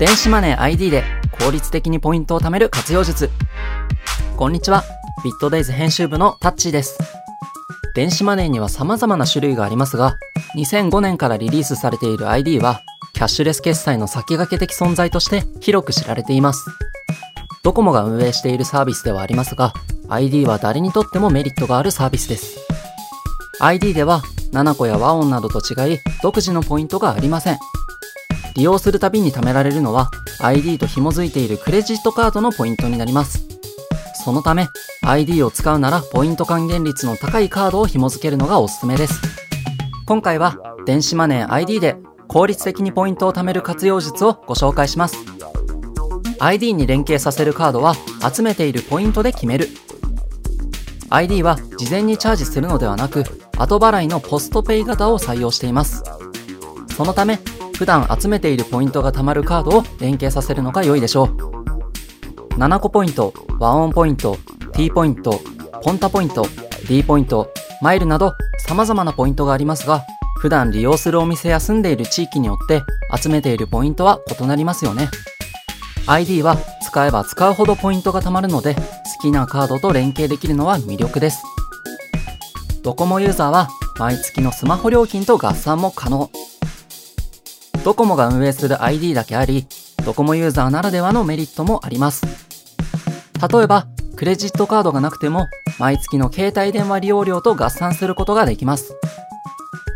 電子マネー ID で効率的にポイントを貯める活用術。こんにちは。ビットデイズ編集部のタッチです。電子マネーには様々な種類がありますが、2005年からリリースされている ID は、キャッシュレス決済の先駆け的存在として広く知られています。ドコモが運営しているサービスではありますが、ID は誰にとってもメリットがあるサービスです。ID では、7個や和音などと違い、独自のポイントがありません。利用するたびに貯められるのは、ID と紐づいているクレジットカードのポイントになります。そのため、ID を使うならポイント還元率の高いカードを紐付けるのがおすすめです。今回は、電子マネー ID で効率的にポイントを貯める活用術をご紹介します。ID に連携させるカードは集めているポイントで決める ID は事前にチャージするのではなく、後払いのポストペイ型を採用しています。そのため、普段集めているポイントが貯まるカードを連携させるのが良いでしょう。7個ポイント、ワンオンポイント、T ポイント、ポンタポイント、D ポイント、マイルなど様々なポイントがありますが、普段利用するお店や住んでいる地域によって集めているポイントは異なりますよね。ID は使えば使うほどポイントが貯まるので好きなカードと連携できるのは魅力です。ドコモユーザーは毎月のスマホ料金と合算も可能。ドコモが運営する ID だけあり、ドコモユーザーならではのメリットもあります。例えば、クレジットカードがなくても、毎月の携帯電話利用料と合算することができます。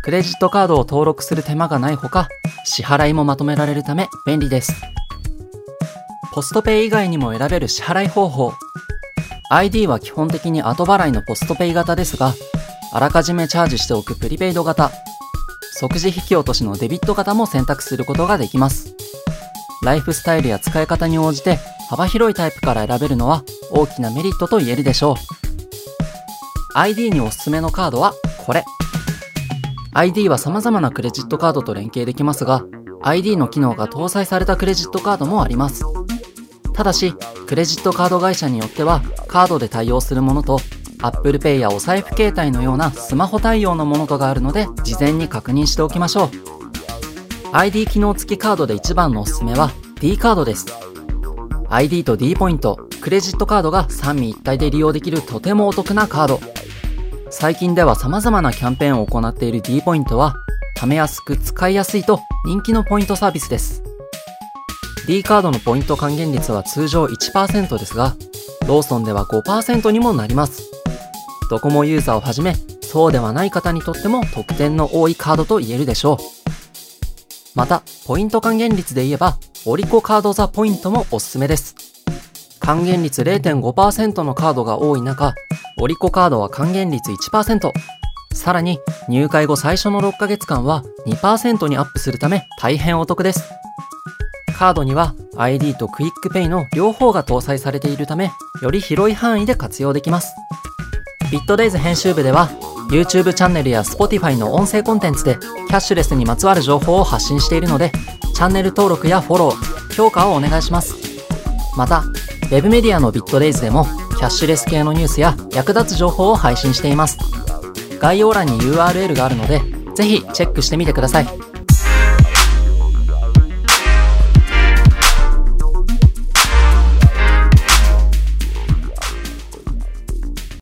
クレジットカードを登録する手間がないほか、支払いもまとめられるため便利です。ポストペイ以外にも選べる支払い方法。ID は基本的に後払いのポストペイ型ですが、あらかじめチャージしておくプリペイド型、即時引き落としのデビット型も選択することができます。ライフスタイルや使い方に応じて幅広いタイプから選べるのは大きなメリットと言えるでしょう。ID におすすめのカードはこれ。ID は様々なクレジットカードと連携できますが、ID の機能が搭載されたクレジットカードもあります。ただし、クレジットカード会社によっては、カードで対応するものと、Apple Pay やお財布携帯のようなスマホ対応のものとがあるので、事前に確認しておきましょう。ID 機能付きカードで一番のおすすめは D カードです。ID と D ポイント、クレジットカードが三位一体で利用できるとてもお得なカード。最近では様々なキャンペーンを行っている D ポイントは、貯めやすく使いやすいと人気のポイントサービスです。D カードのポイント還元率は通常1%ですが、ローソンでは5%にもなります。ドコモユーザーをはじめ、そうではない方にとっても得点の多いカードと言えるでしょう。また、ポイント還元率で言えば、オリコカードザポイントもおすすめです。還元率0.5%のカードが多い中、オリコカードは還元率1%。さらに、入会後最初の6ヶ月間は2%にアップするため大変お得です。カードには ID とクイックペイの両方が搭載されているため、より広い範囲で活用できます。ビットデイズ編集部では、YouTube チャンネルや Spotify の音声コンテンツでキャッシュレスにまつわる情報を発信しているので、チャンネル登録やフォロー、評価をお願いします。また、Web メディアのビットデイズでも、キャッシュレス系のニュースや役立つ情報を配信しています。概要欄に URL があるので、ぜひチェックしてみてください。